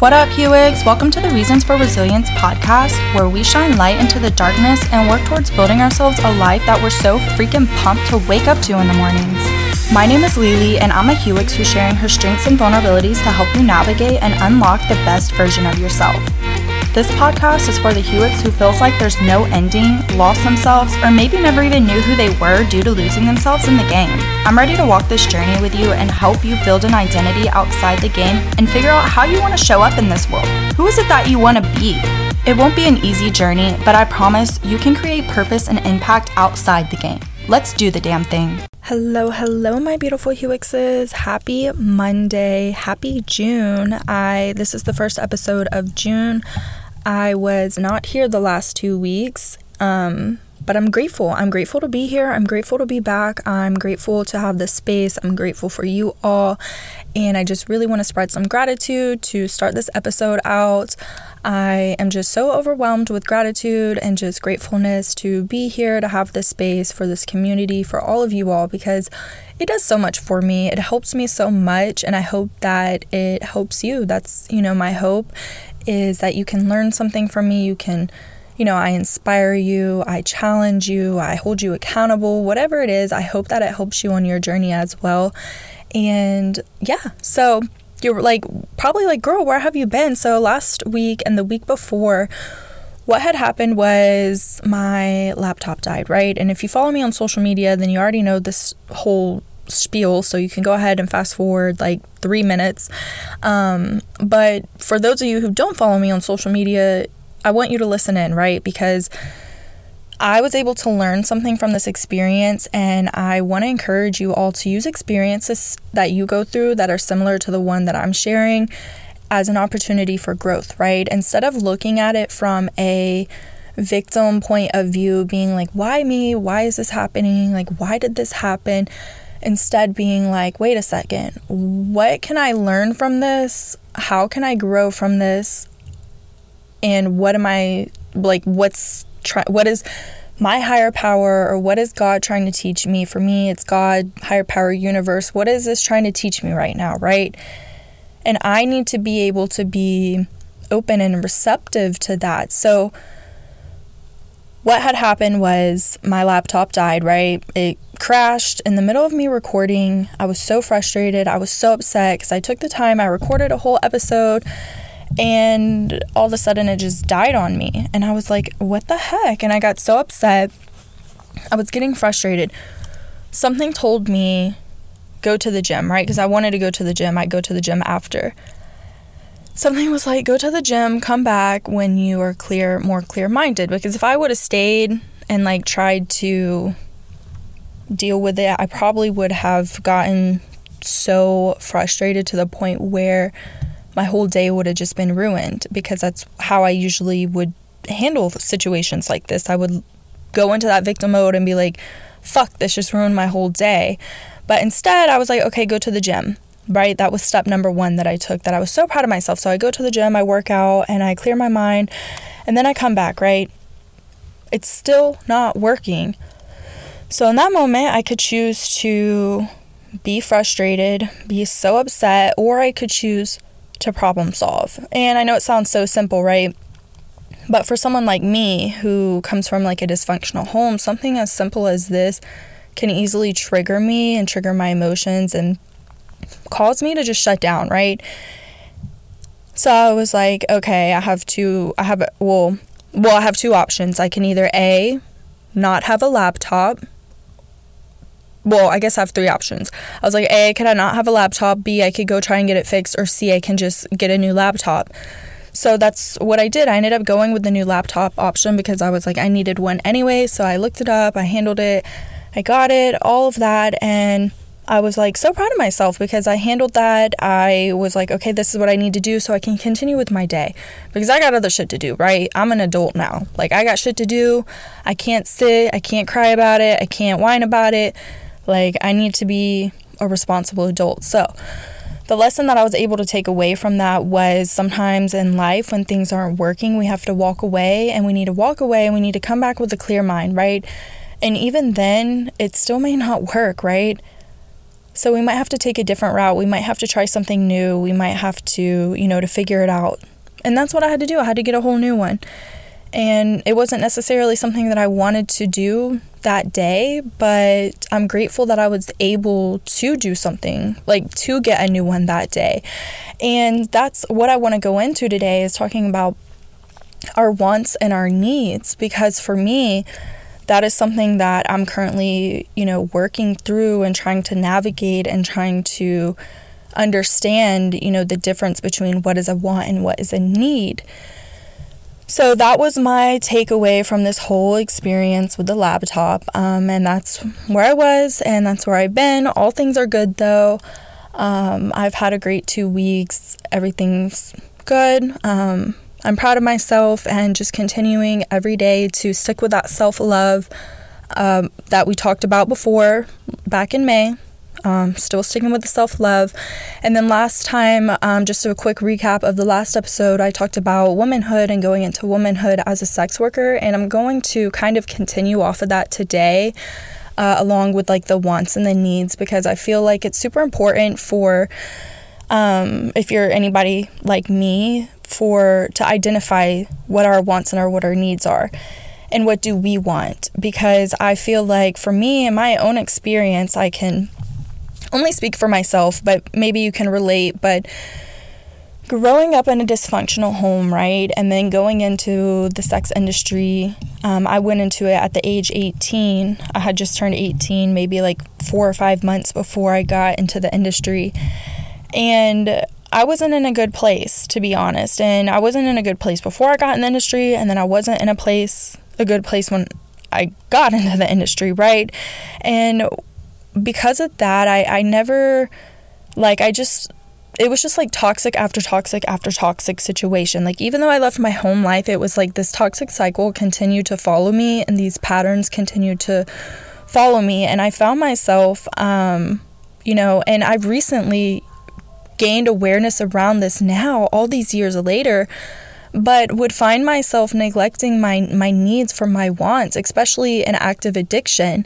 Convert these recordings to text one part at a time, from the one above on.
What up, Hewigs? Welcome to the Reasons for Resilience podcast, where we shine light into the darkness and work towards building ourselves a life that we're so freaking pumped to wake up to in the mornings. My name is Lily, and I'm a Hewigs who's sharing her strengths and vulnerabilities to help you navigate and unlock the best version of yourself. This podcast is for the Hewitts who feels like there's no ending, lost themselves, or maybe never even knew who they were due to losing themselves in the game. I'm ready to walk this journey with you and help you build an identity outside the game and figure out how you want to show up in this world. Who is it that you want to be? It won't be an easy journey, but I promise you can create purpose and impact outside the game. Let's do the damn thing. Hello, hello, my beautiful Hewixes. Happy Monday. Happy June. I this is the first episode of June. I was not here the last two weeks, um, but I'm grateful. I'm grateful to be here. I'm grateful to be back. I'm grateful to have this space. I'm grateful for you all. And I just really want to spread some gratitude to start this episode out. I am just so overwhelmed with gratitude and just gratefulness to be here, to have this space for this community, for all of you all, because it does so much for me. It helps me so much, and I hope that it helps you. That's, you know, my hope is that you can learn something from me. You can, you know, I inspire you, I challenge you, I hold you accountable, whatever it is. I hope that it helps you on your journey as well. And yeah, so you're like, probably like, girl, where have you been? So last week and the week before, what had happened was my laptop died, right? And if you follow me on social media, then you already know this whole spiel, so you can go ahead and fast forward like three minutes. Um, but for those of you who don't follow me on social media, I want you to listen in, right? Because I was able to learn something from this experience, and I want to encourage you all to use experiences that you go through that are similar to the one that I'm sharing as an opportunity for growth, right? Instead of looking at it from a victim point of view, being like, why me? Why is this happening? Like, why did this happen? Instead, being like, wait a second, what can I learn from this? How can I grow from this? And what am I like, what's try, what is my higher power or what is God trying to teach me? For me, it's God, higher power, universe. What is this trying to teach me right now, right? And I need to be able to be open and receptive to that. So, what had happened was my laptop died, right? It crashed in the middle of me recording. I was so frustrated. I was so upset because I took the time, I recorded a whole episode, and all of a sudden it just died on me. And I was like, what the heck? And I got so upset. I was getting frustrated. Something told me, go to the gym, right? Because I wanted to go to the gym. I'd go to the gym after something was like go to the gym come back when you are clear more clear minded because if i would have stayed and like tried to deal with it i probably would have gotten so frustrated to the point where my whole day would have just been ruined because that's how i usually would handle situations like this i would go into that victim mode and be like fuck this just ruined my whole day but instead i was like okay go to the gym right? That was step number one that I took that I was so proud of myself. So I go to the gym, I work out, and I clear my mind, and then I come back, right? It's still not working. So in that moment, I could choose to be frustrated, be so upset, or I could choose to problem solve. And I know it sounds so simple, right? But for someone like me who comes from like a dysfunctional home, something as simple as this can easily trigger me and trigger my emotions and cause me to just shut down, right? So I was like, okay, I have two, I have, well, well, I have two options. I can either A, not have a laptop. Well, I guess I have three options. I was like, A, could I not have a laptop? B, I could go try and get it fixed. Or C, I can just get a new laptop. So that's what I did. I ended up going with the new laptop option because I was like, I needed one anyway. So I looked it up, I handled it, I got it, all of that. And I was like so proud of myself because I handled that. I was like, okay, this is what I need to do so I can continue with my day because I got other shit to do, right? I'm an adult now. Like, I got shit to do. I can't sit, I can't cry about it, I can't whine about it. Like, I need to be a responsible adult. So, the lesson that I was able to take away from that was sometimes in life when things aren't working, we have to walk away and we need to walk away and we need to come back with a clear mind, right? And even then, it still may not work, right? So we might have to take a different route. We might have to try something new. We might have to, you know, to figure it out. And that's what I had to do. I had to get a whole new one. And it wasn't necessarily something that I wanted to do that day, but I'm grateful that I was able to do something, like to get a new one that day. And that's what I want to go into today is talking about our wants and our needs because for me, that is something that I'm currently, you know, working through and trying to navigate and trying to understand, you know, the difference between what is a want and what is a need. So that was my takeaway from this whole experience with the laptop. Um, and that's where I was, and that's where I've been. All things are good though. Um, I've had a great two weeks. Everything's good. Um, I'm proud of myself and just continuing every day to stick with that self love um, that we talked about before back in May. Um, still sticking with the self love. And then last time, um, just a quick recap of the last episode, I talked about womanhood and going into womanhood as a sex worker. And I'm going to kind of continue off of that today. Uh, along with like the wants and the needs because I feel like it's super important for um, if you're anybody like me for to identify what our wants and our what our needs are and what do we want because I feel like for me in my own experience I can only speak for myself but maybe you can relate but growing up in a dysfunctional home right and then going into the sex industry um, I went into it at the age 18 I had just turned 18 maybe like four or five months before I got into the industry and I wasn't in a good place, to be honest. And I wasn't in a good place before I got in the industry, and then I wasn't in a place, a good place when I got into the industry, right? And because of that, I, I never, like, I just, it was just like toxic after toxic after toxic situation. Like, even though I left my home life, it was like this toxic cycle continued to follow me, and these patterns continued to follow me. And I found myself, um, you know, and I've recently gained awareness around this now, all these years later, but would find myself neglecting my, my needs for my wants, especially in active addiction.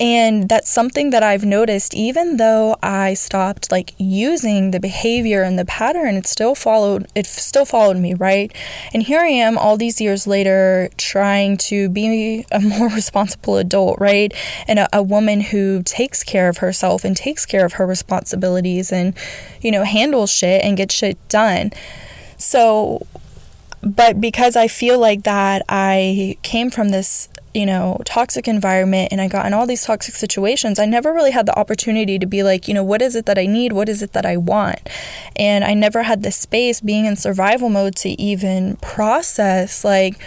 And that's something that I've noticed even though I stopped like using the behavior and the pattern, it still followed it still followed me, right? And here I am all these years later trying to be a more responsible adult, right? And a, a woman who takes care of herself and takes care of her responsibilities and, you know, handles shit and gets shit done. So but because I feel like that I came from this you know, toxic environment and I got in all these toxic situations, I never really had the opportunity to be like, you know, what is it that I need? What is it that I want? And I never had the space being in survival mode to even process like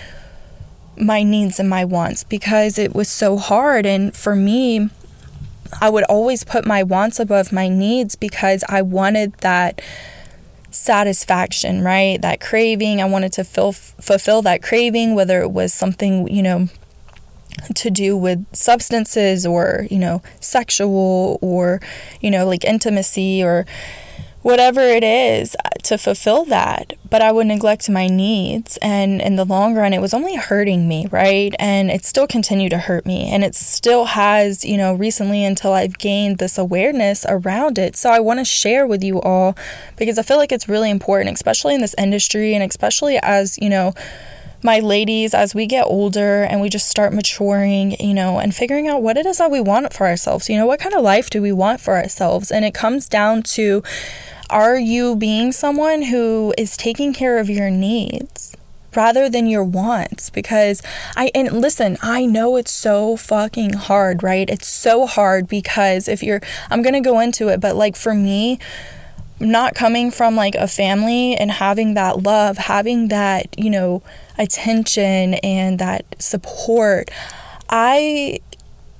my needs and my wants because it was so hard. And for me, I would always put my wants above my needs because I wanted that satisfaction, right? That craving. I wanted to fill, fulfill that craving, whether it was something, you know, to do with substances or, you know, sexual or, you know, like intimacy or whatever it is uh, to fulfill that. But I would neglect my needs. And in the long run, it was only hurting me, right? And it still continued to hurt me. And it still has, you know, recently until I've gained this awareness around it. So I want to share with you all because I feel like it's really important, especially in this industry and especially as, you know, my ladies as we get older and we just start maturing, you know, and figuring out what it is that we want for ourselves. You know, what kind of life do we want for ourselves? And it comes down to are you being someone who is taking care of your needs? rather than your wants because I and listen, I know it's so fucking hard, right? It's so hard because if you're I'm going to go into it, but like for me, not coming from like a family and having that love, having that, you know, attention and that support, I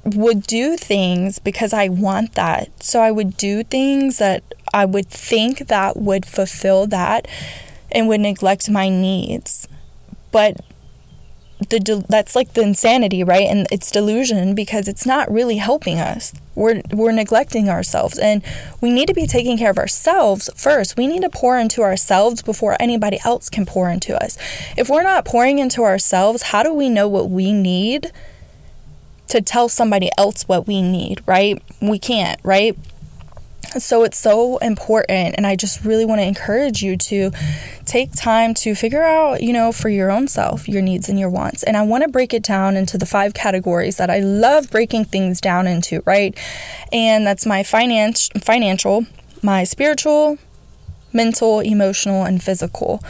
would do things because I want that. So I would do things that I would think that would fulfill that and would neglect my needs. But the that's like the insanity, right? And it's delusion because it's not really helping us. We're we're neglecting ourselves and we need to be taking care of ourselves first. We need to pour into ourselves before anybody else can pour into us. If we're not pouring into ourselves, how do we know what we need to tell somebody else what we need, right? We can't, right? So it's so important, and I just really want to encourage you to take time to figure out, you know, for your own self, your needs and your wants. And I want to break it down into the five categories that I love breaking things down into, right? And that's my finance, financial, my spiritual, mental, emotional, and physical,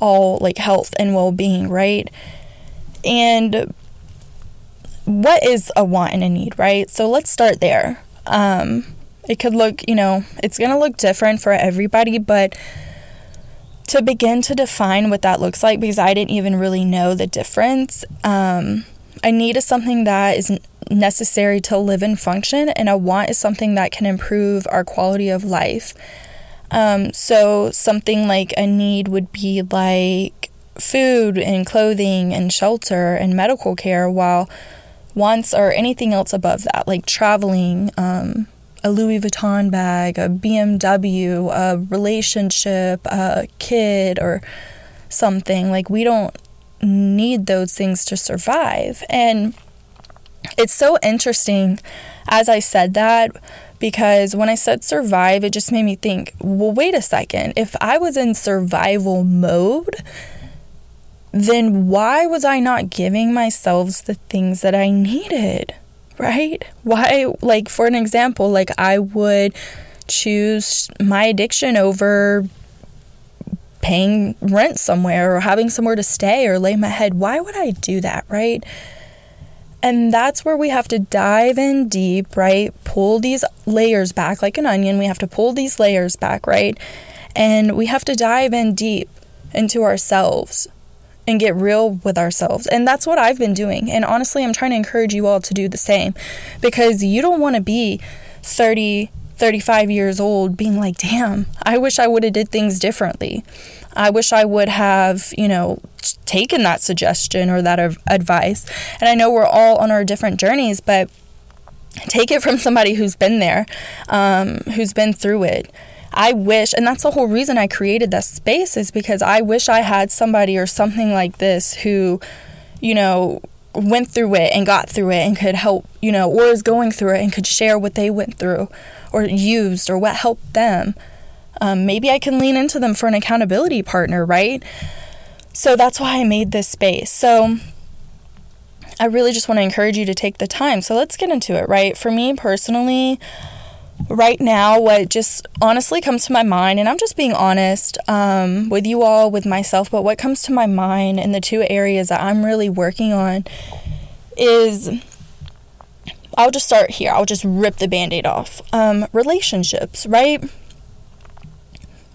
all like health and well being, right? And what is a want and a need, right? So let's start there. Um, it could look, you know, it's going to look different for everybody, but to begin to define what that looks like, because I didn't even really know the difference, um, need is something that is necessary to live and function, and a want is something that can improve our quality of life. Um, so, something like a need would be like food and clothing and shelter and medical care, while wants are anything else above that, like traveling, um, a Louis Vuitton bag, a BMW, a relationship, a kid, or something. Like, we don't need those things to survive. And it's so interesting as I said that because when I said survive, it just made me think, well, wait a second. If I was in survival mode, then why was I not giving myself the things that I needed? Right? Why, like, for an example, like, I would choose my addiction over paying rent somewhere or having somewhere to stay or lay my head. Why would I do that? Right? And that's where we have to dive in deep, right? Pull these layers back like an onion. We have to pull these layers back, right? And we have to dive in deep into ourselves and get real with ourselves. And that's what I've been doing. And honestly, I'm trying to encourage you all to do the same because you don't want to be 30, 35 years old being like, "Damn, I wish I would have did things differently." I wish I would have, you know, taken that suggestion or that advice. And I know we're all on our different journeys, but take it from somebody who's been there, um, who's been through it. I wish, and that's the whole reason I created this space, is because I wish I had somebody or something like this who, you know, went through it and got through it and could help, you know, or is going through it and could share what they went through or used or what helped them. Um, maybe I can lean into them for an accountability partner, right? So that's why I made this space. So I really just want to encourage you to take the time. So let's get into it, right? For me personally, right now, what just honestly comes to my mind, and I'm just being honest um, with you all, with myself, but what comes to my mind in the two areas that I'm really working on is I'll just start here. I'll just rip the band aid off. Um, relationships, right?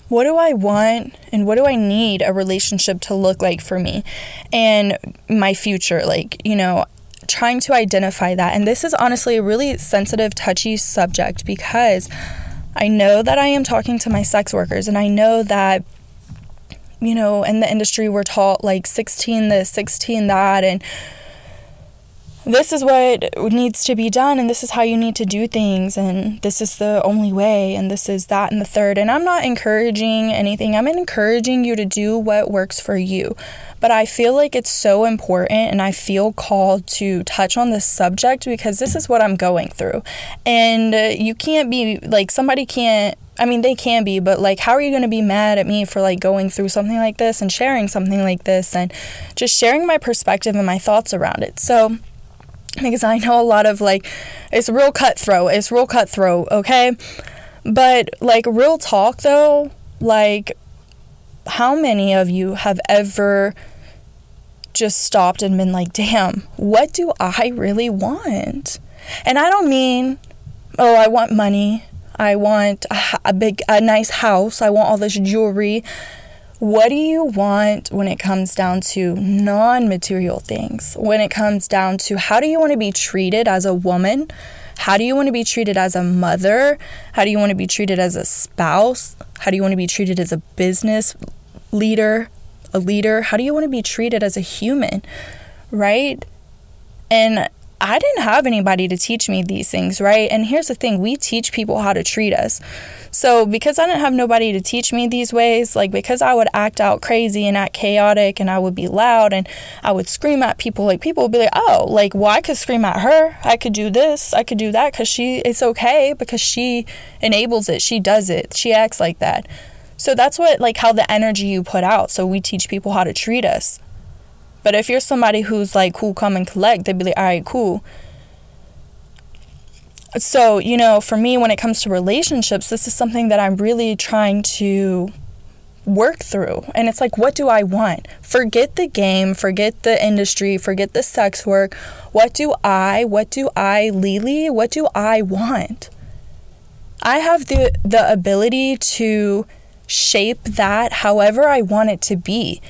What do I want and what do I need a relationship to look like for me and my future? Like, you know, trying to identify that. And this is honestly a really sensitive, touchy subject because I know that I am talking to my sex workers and I know that you know, in the industry we're taught like 16 this, 16 that and this is what needs to be done and this is how you need to do things and this is the only way and this is that and the third and I'm not encouraging anything. I'm encouraging you to do what works for you. But I feel like it's so important and I feel called to touch on this subject because this is what I'm going through. And uh, you can't be like somebody can't I mean, they can be, but like, how are you going to be mad at me for like going through something like this and sharing something like this and just sharing my perspective and my thoughts around it? So, because I know a lot of like it's real cutthroat. It's real cutthroat, okay? But like real talk though, like how many of you have ever just stopped and been like, "Damn, what do I really want?" And I don't mean, "Oh, I want money. I want a, a big a nice house. I want all this jewelry." What do you want when it comes down to non material things? When it comes down to how do you want to be treated as a woman? How do you want to be treated as a mother? How do you want to be treated as a spouse? How do you want to be treated as a business leader, a leader? How do you want to be treated as a human? Right? And I didn't have anybody to teach me these things, right? And here's the thing we teach people how to treat us. So, because I didn't have nobody to teach me these ways, like because I would act out crazy and act chaotic and I would be loud and I would scream at people, like people would be like, oh, like, well, I could scream at her. I could do this. I could do that because she, it's okay because she enables it. She does it. She acts like that. So, that's what, like, how the energy you put out. So, we teach people how to treat us. But if you're somebody who's like, cool, come and collect, they'd be like, all right, cool so, you know, for me, when it comes to relationships, this is something that I'm really trying to work through. And it's like, what do I want? Forget the game, forget the industry, forget the sex work. What do I, what do I, Lily, what do I want? I have the, the ability to shape that however I want it to be.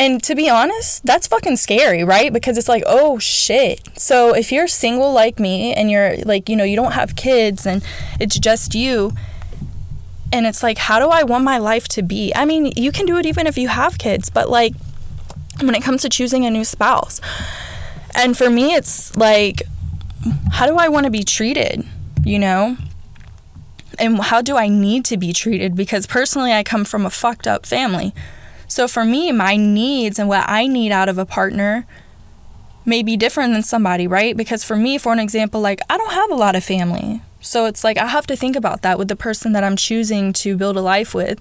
And to be honest, that's fucking scary, right? Because it's like, oh shit. So if you're single like me and you're like, you know, you don't have kids and it's just you, and it's like, how do I want my life to be? I mean, you can do it even if you have kids, but like when it comes to choosing a new spouse. And for me, it's like, how do I want to be treated, you know? And how do I need to be treated? Because personally, I come from a fucked up family. So for me, my needs and what I need out of a partner may be different than somebody, right? Because for me, for an example, like I don't have a lot of family. So it's like I have to think about that with the person that I'm choosing to build a life with.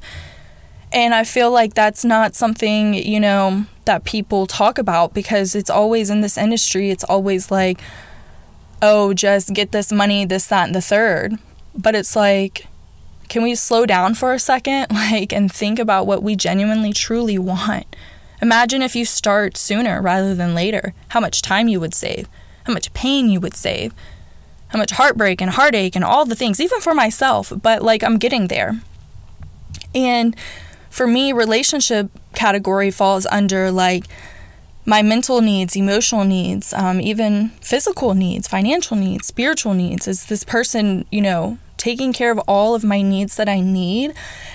And I feel like that's not something, you know, that people talk about because it's always in this industry, it's always like, oh, just get this money, this, that, and the third. But it's like, can we slow down for a second like and think about what we genuinely truly want imagine if you start sooner rather than later how much time you would save how much pain you would save how much heartbreak and heartache and all the things even for myself but like i'm getting there and for me relationship category falls under like my mental needs, emotional needs, um, even physical needs, financial needs, spiritual needs. Is this person, you know, taking care of all of my needs that I need.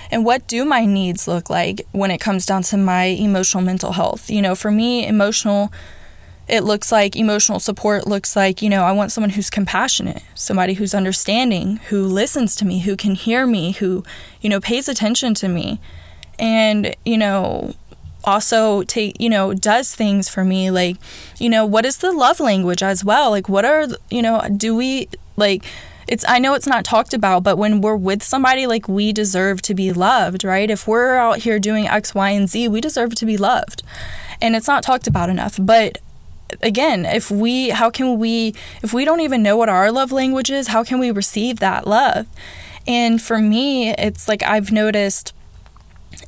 And what do my needs look like when it comes down to my emotional mental health? You know, for me, emotional it looks like emotional support looks like, you know, I want someone who's compassionate, somebody who's understanding, who listens to me, who can hear me, who, you know, pays attention to me. And, you know, also take you know does things for me like you know what is the love language as well like what are you know do we like it's I know it's not talked about, but when we're with somebody, like we deserve to be loved, right? If we're out here doing X, Y, and Z, we deserve to be loved. And it's not talked about enough. But again, if we how can we if we don't even know what our love language is, how can we receive that love? And for me, it's like I've noticed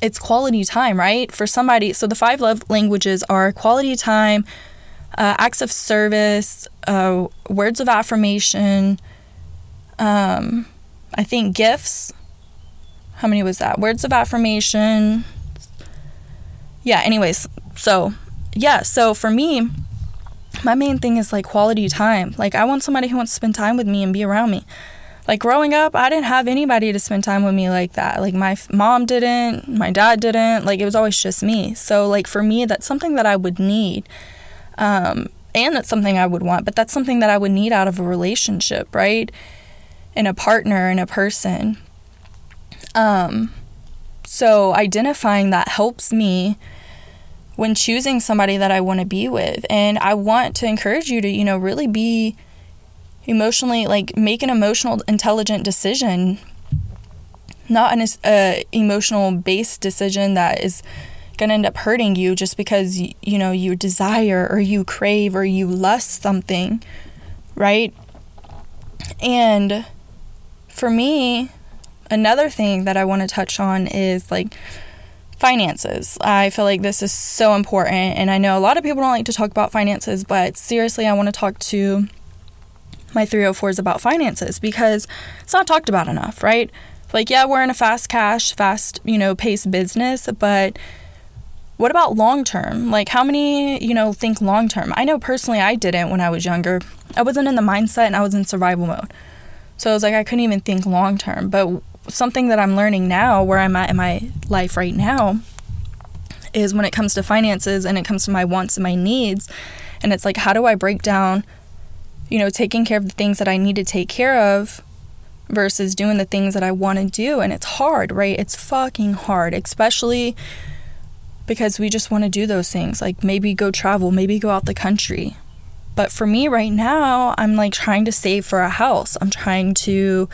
it's quality time, right? For somebody, so the five love languages are quality time, uh, acts of service, uh, words of affirmation, um, I think gifts. How many was that? Words of affirmation. Yeah, anyways, so yeah, so for me, my main thing is like quality time. Like, I want somebody who wants to spend time with me and be around me. Like, growing up, I didn't have anybody to spend time with me like that. Like, my f- mom didn't, my dad didn't. Like, it was always just me. So, like, for me, that's something that I would need. Um, and that's something I would want, but that's something that I would need out of a relationship, right? In a partner in a person. Um, so identifying that helps me when choosing somebody that I want to be with. And I want to encourage you to, you know, really be emotionally, like, make an emotional, intelligent decision, not an uh, emotional based decision that is going to end up hurting you just because, you know, you desire or you crave or you lust something, right? And for me, another thing that I want to touch on is like finances. I feel like this is so important, and I know a lot of people don't like to talk about finances, but seriously, I want to talk to my 304s about finances because it's not talked about enough, right? Like, yeah, we're in a fast cash, fast, you know, paced business, but what about long term? Like, how many, you know, think long term? I know personally I didn't when I was younger. I wasn't in the mindset and I was in survival mode. So it was like I couldn't even think long term. But something that I'm learning now, where I'm at in my life right now, is when it comes to finances and it comes to my wants and my needs. And it's like, how do I break down, you know, taking care of the things that I need to take care of versus doing the things that I want to do. And it's hard, right? It's fucking hard, especially because we just want to do those things. Like maybe go travel, maybe go out the country. But for me right now, I'm like trying to save for a house. I'm trying to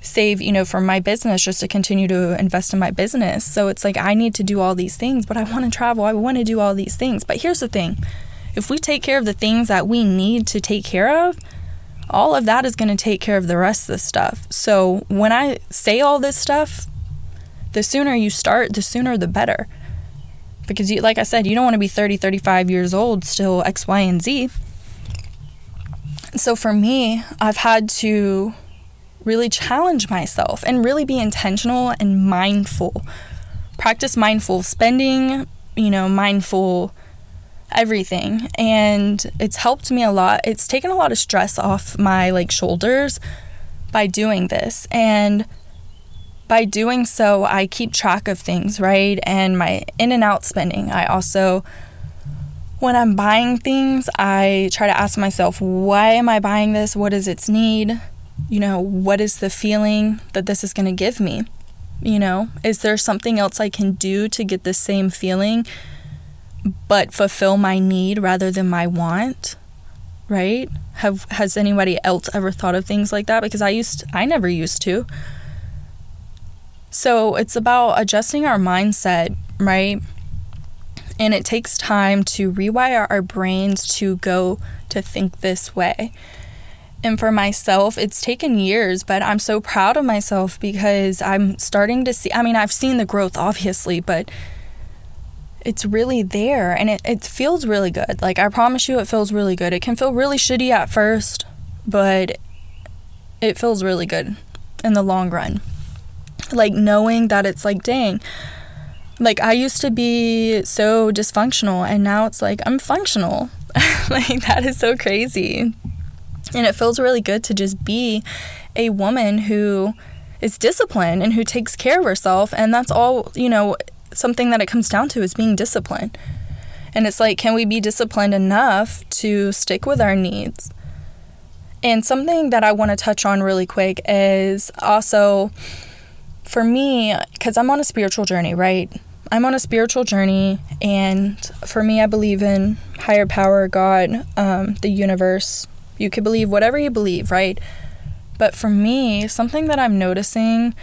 save, you know, for my business just to continue to invest in my business. So it's like I need to do all these things, but I want to travel. I want to do all these things. But here's the thing if we take care of the things that we need to take care of, all of that is going to take care of the rest of the stuff. So when I say all this stuff, the sooner you start, the sooner the better. Because you like I said, you don't want to be 30, 35 years old still X, Y, and Z. So for me, I've had to really challenge myself and really be intentional and mindful. Practice mindful spending, you know, mindful everything. And it's helped me a lot. It's taken a lot of stress off my like shoulders by doing this. And by doing so, I keep track of things, right? And my in and out spending. I also when I'm buying things, I try to ask myself, why am I buying this? What is its need? you know, what is the feeling that this is going to give me? You know, is there something else I can do to get the same feeling but fulfill my need rather than my want? Right? Have has anybody else ever thought of things like that because I used I never used to. So, it's about adjusting our mindset, right? And it takes time to rewire our brains to go to think this way. And for myself, it's taken years, but I'm so proud of myself because I'm starting to see. I mean, I've seen the growth, obviously, but it's really there and it, it feels really good. Like, I promise you, it feels really good. It can feel really shitty at first, but it feels really good in the long run. Like, knowing that it's like, dang, like, I used to be so dysfunctional, and now it's like, I'm functional. like, that is so crazy and it feels really good to just be a woman who is disciplined and who takes care of herself. And that's all, you know, something that it comes down to is being disciplined. And it's like, can we be disciplined enough to stick with our needs? And something that I want to touch on really quick is also for me, because I'm on a spiritual journey, right? I'm on a spiritual journey, and for me, I believe in higher power, God, um, the universe, you could believe whatever you believe, right? But for me, something that I'm noticing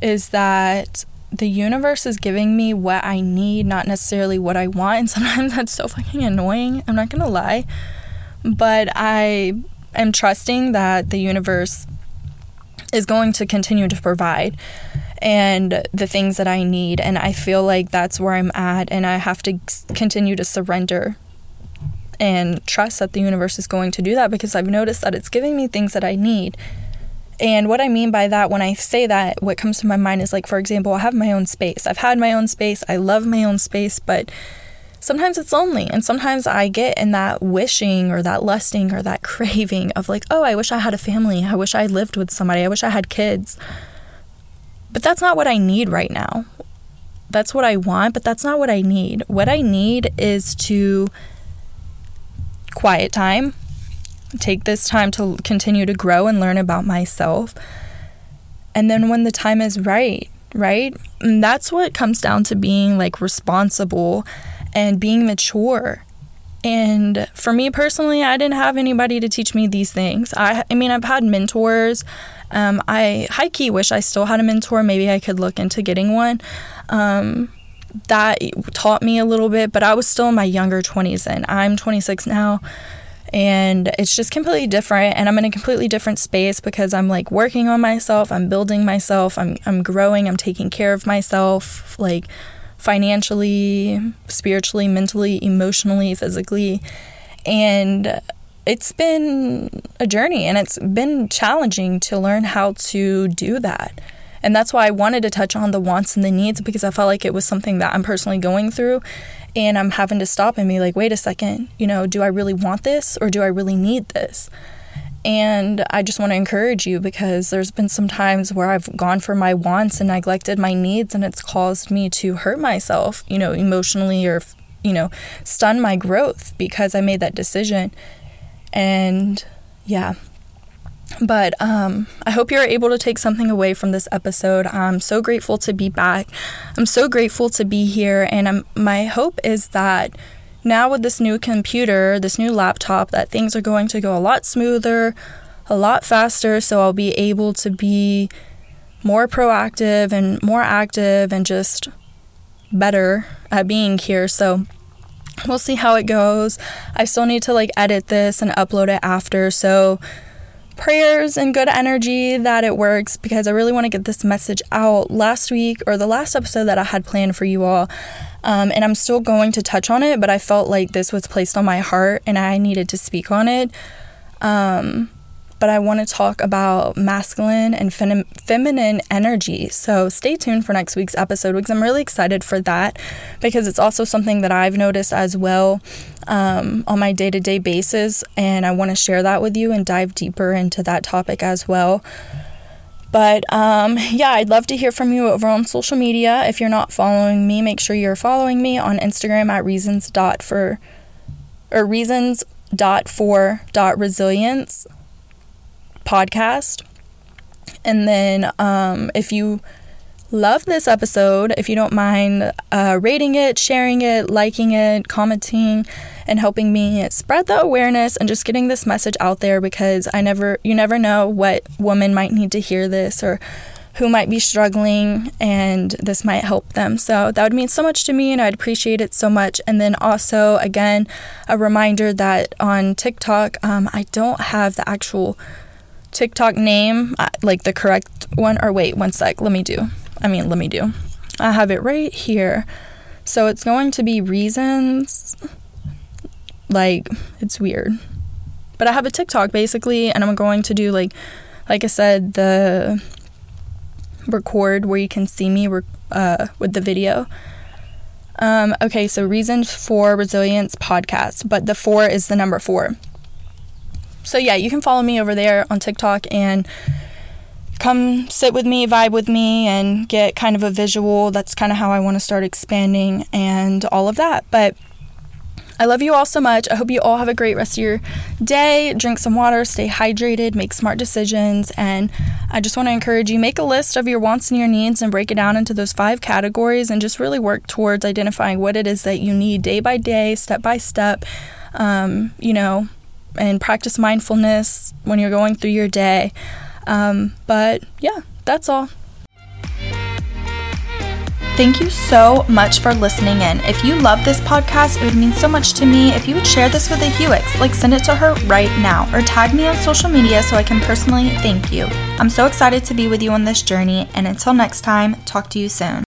is that the universe is giving me what I need, not necessarily what I want. And sometimes that's so fucking annoying. I'm not gonna lie. But I am trusting that the universe is going to continue to provide and the things that I need. And I feel like that's where I'm at. And I have to continue to surrender and trust that the universe is going to do that because I've noticed that it's giving me things that I need. And what I mean by that, when I say that, what comes to my mind is like, for example, I have my own space. I've had my own space. I love my own space, but sometimes it's lonely. And sometimes I get in that wishing or that lusting or that craving of like, oh, I wish I had a family. I wish I lived with somebody. I wish I had kids. But that's not what I need right now. That's what I want, but that's not what I need. What I need is to quiet time. Take this time to continue to grow and learn about myself. And then when the time is right, right? And that's what comes down to being like responsible and being mature. And for me personally, I didn't have anybody to teach me these things. I, I mean, I've had mentors. Um, I high key wish I still had a mentor. Maybe I could look into getting one. Um, that taught me a little bit, but I was still in my younger 20s and I'm 26 now. And it's just completely different and I'm in a completely different space because I'm like working on myself, I'm building myself, I'm I'm growing, I'm taking care of myself like financially, spiritually, mentally, emotionally, physically. And it's been a journey and it's been challenging to learn how to do that. And that's why I wanted to touch on the wants and the needs because I felt like it was something that I'm personally going through. And I'm having to stop and be like, wait a second, you know, do I really want this or do I really need this? And I just want to encourage you because there's been some times where I've gone for my wants and neglected my needs, and it's caused me to hurt myself, you know, emotionally or, you know, stun my growth because I made that decision. And yeah, But um, I hope you're able to take something away from this episode. I'm so grateful to be back. I'm so grateful to be here. And I'm, my hope is that now with this new computer, this new laptop, that things are going to go a lot smoother, a lot faster. So I'll be able to be more proactive and more active and just better at being here. So we'll see how it goes. I still need to like edit this and upload it after. So prayers and good energy that it works because I really want to get this message out last week or the last episode that I had planned for you all. Um, and I'm still going to touch on it, but I felt like this was placed on my heart and I needed to speak on it. Um, but I want to talk about masculine and fem- feminine energy. So stay tuned for next week's episode because I'm really excited for that because it's also something that I've noticed as well um, on my day to day basis. And I want to share that with you and dive deeper into that topic as well. But um, yeah, I'd love to hear from you over on social media. If you're not following me, make sure you're following me on Instagram at reasons for or reasons for dot resilience podcast. And then um, if you love this episode, if you don't mind uh, rating it, sharing it, liking it, commenting, and helping me spread the awareness and just getting this message out there because I never, you never know what woman might need to hear this or who might be struggling and this might help them. So that would mean so much to me and I'd appreciate it so much. And then also, again, a reminder that on TikTok, um, I don't have the actual TikTok name, uh, like the correct one, or wait, one sec, let me do. I mean, let me do. I have it right here. So it's going to be reasons. Like, it's weird. But I have a TikTok basically, and I'm going to do like, like I said, the record where you can see me uh, with the video. Um, okay, so reasons for resilience podcast, but the four is the number four so yeah, you can follow me over there on TikTok and come sit with me, vibe with me, and get kind of a visual. That's kind of how I want to start expanding and all of that. But I love you all so much. I hope you all have a great rest of your day. Drink some water, stay hydrated, make smart decisions. And I just want to encourage you make a list of your wants and your needs and break it down into those five categories and just really work towards identifying what it is that you need day by day, step by step. Um, you know, and practice mindfulness when you're going through your day. Um, but yeah, that's all. Thank you so much for listening in. If you love this podcast, it would mean so much to me if you would share this with a Hewix, like send it to her right now, or tag me on social media so I can personally thank you. I'm so excited to be with you on this journey, and until next time, talk to you soon.